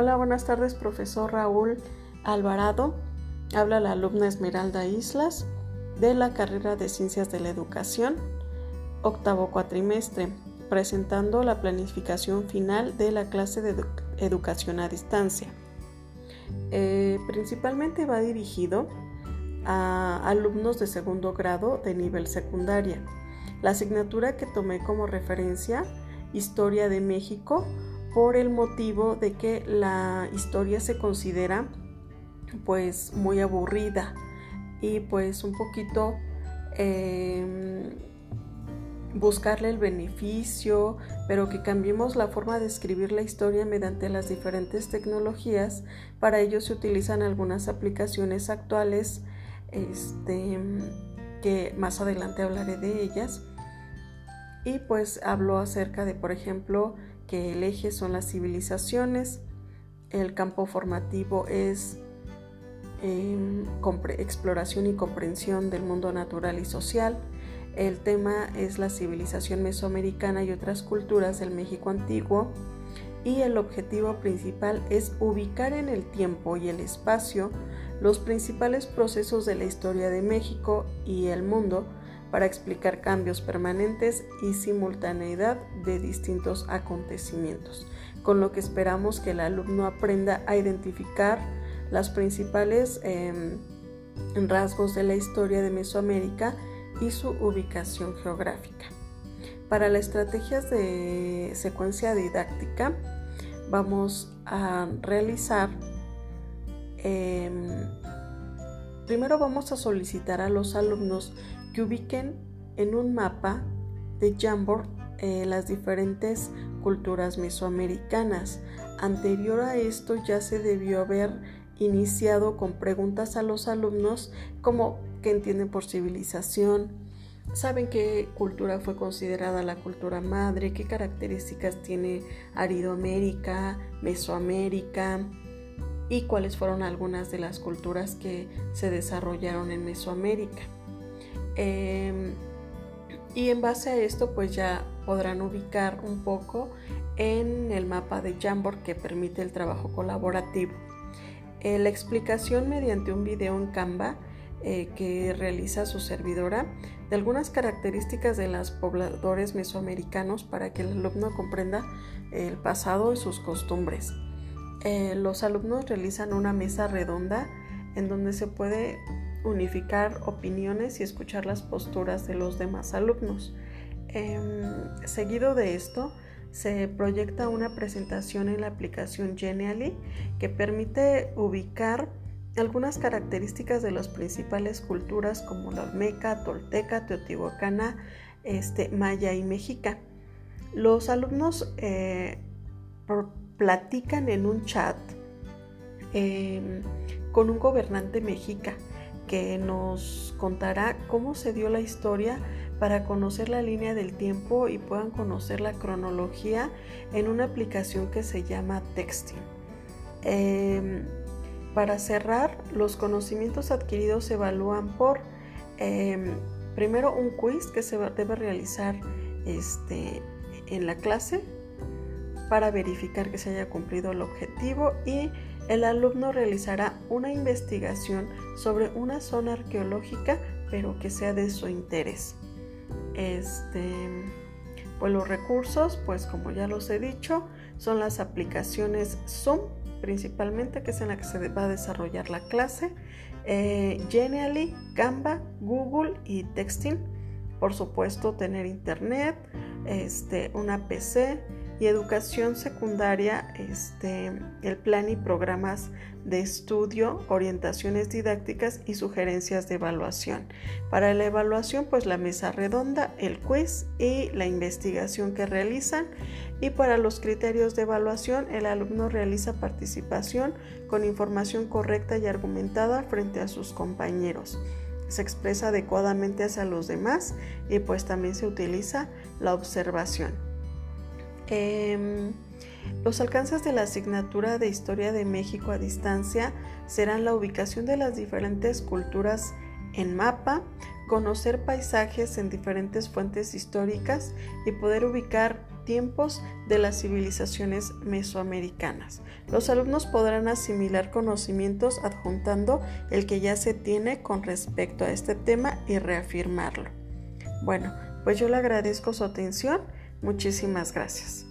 Hola, buenas tardes, profesor Raúl Alvarado. Habla la alumna Esmeralda Islas de la carrera de Ciencias de la Educación, octavo cuatrimestre, presentando la planificación final de la clase de educación a distancia. Eh, principalmente va dirigido a alumnos de segundo grado de nivel secundaria. La asignatura que tomé como referencia, Historia de México, por el motivo de que la historia se considera pues muy aburrida y pues un poquito em, buscarle el beneficio, pero que cambiemos la forma de escribir la historia mediante las diferentes tecnologías. Para ello se utilizan algunas aplicaciones actuales este, que más adelante hablaré de ellas. Y pues hablo acerca de, por ejemplo, que el eje son las civilizaciones, el campo formativo es em, exploración y comprensión del mundo natural y social, el tema es la civilización mesoamericana y otras culturas del México antiguo y el objetivo principal es ubicar en el tiempo y el espacio los principales procesos de la historia de México y el mundo para explicar cambios permanentes y simultaneidad de distintos acontecimientos, con lo que esperamos que el alumno aprenda a identificar las principales em, rasgos de la historia de Mesoamérica y su ubicación geográfica. Para las estrategias de secuencia didáctica vamos a realizar em, primero vamos a solicitar a los alumnos que ubiquen en un mapa de Jamboard eh, las diferentes culturas mesoamericanas. Anterior a esto ya se debió haber iniciado con preguntas a los alumnos como qué entienden por civilización, saben qué cultura fue considerada la cultura madre, qué características tiene Aridoamérica, Mesoamérica y cuáles fueron algunas de las culturas que se desarrollaron en Mesoamérica. Em, y en base a esto pues ya podrán ubicar un poco en el mapa de Jamboard que permite el trabajo colaborativo. Eh, la explicación mediante un video en Canva eh, que realiza su servidora de algunas características de los pobladores mesoamericanos para que el alumno comprenda el pasado y sus costumbres. Eh, los alumnos realizan una mesa redonda en donde se puede unificar opiniones y escuchar las posturas de los demás alumnos. Em, seguido de esto, se proyecta una presentación en la aplicación Genially que permite ubicar algunas características de las principales culturas como la Olmeca, Tolteca, Teotihuacana, este, Maya y Mexica. Los alumnos eh, platican en un chat em, con un gobernante mexica que nos contará cómo se dio la historia para conocer la línea del tiempo y puedan conocer la cronología en una aplicación que se llama Texting. Em, para cerrar, los conocimientos adquiridos se evalúan por em, primero un quiz que se debe realizar este, en la clase para verificar que se haya cumplido el objetivo y el alumno realizará una investigación sobre una zona arqueológica pero que sea de su interés. Este, pues los recursos, pues como ya los he dicho, son las aplicaciones Zoom principalmente, que es en la que se va a desarrollar la clase, eh, Genially, Canva, Google y Texting. Por supuesto, tener internet, este, una PC, y educación secundaria, este, el plan y programas de estudio, orientaciones didácticas y sugerencias de evaluación. Para la evaluación, pues la mesa redonda, el quiz y la investigación que realizan. Y para los criterios de evaluación, el alumno realiza participación con información correcta y argumentada frente a sus compañeros se expresa adecuadamente hacia los demás y pues también se utiliza la observación. Em, los alcances de la asignatura de Historia de México a distancia serán la ubicación de las diferentes culturas en mapa, conocer paisajes en diferentes fuentes históricas y poder ubicar tiempos de las civilizaciones mesoamericanas. Los alumnos podrán asimilar conocimientos adjuntando el que ya se tiene con respecto a este tema y reafirmarlo. Bueno, pues yo le agradezco su atención. Muchísimas gracias.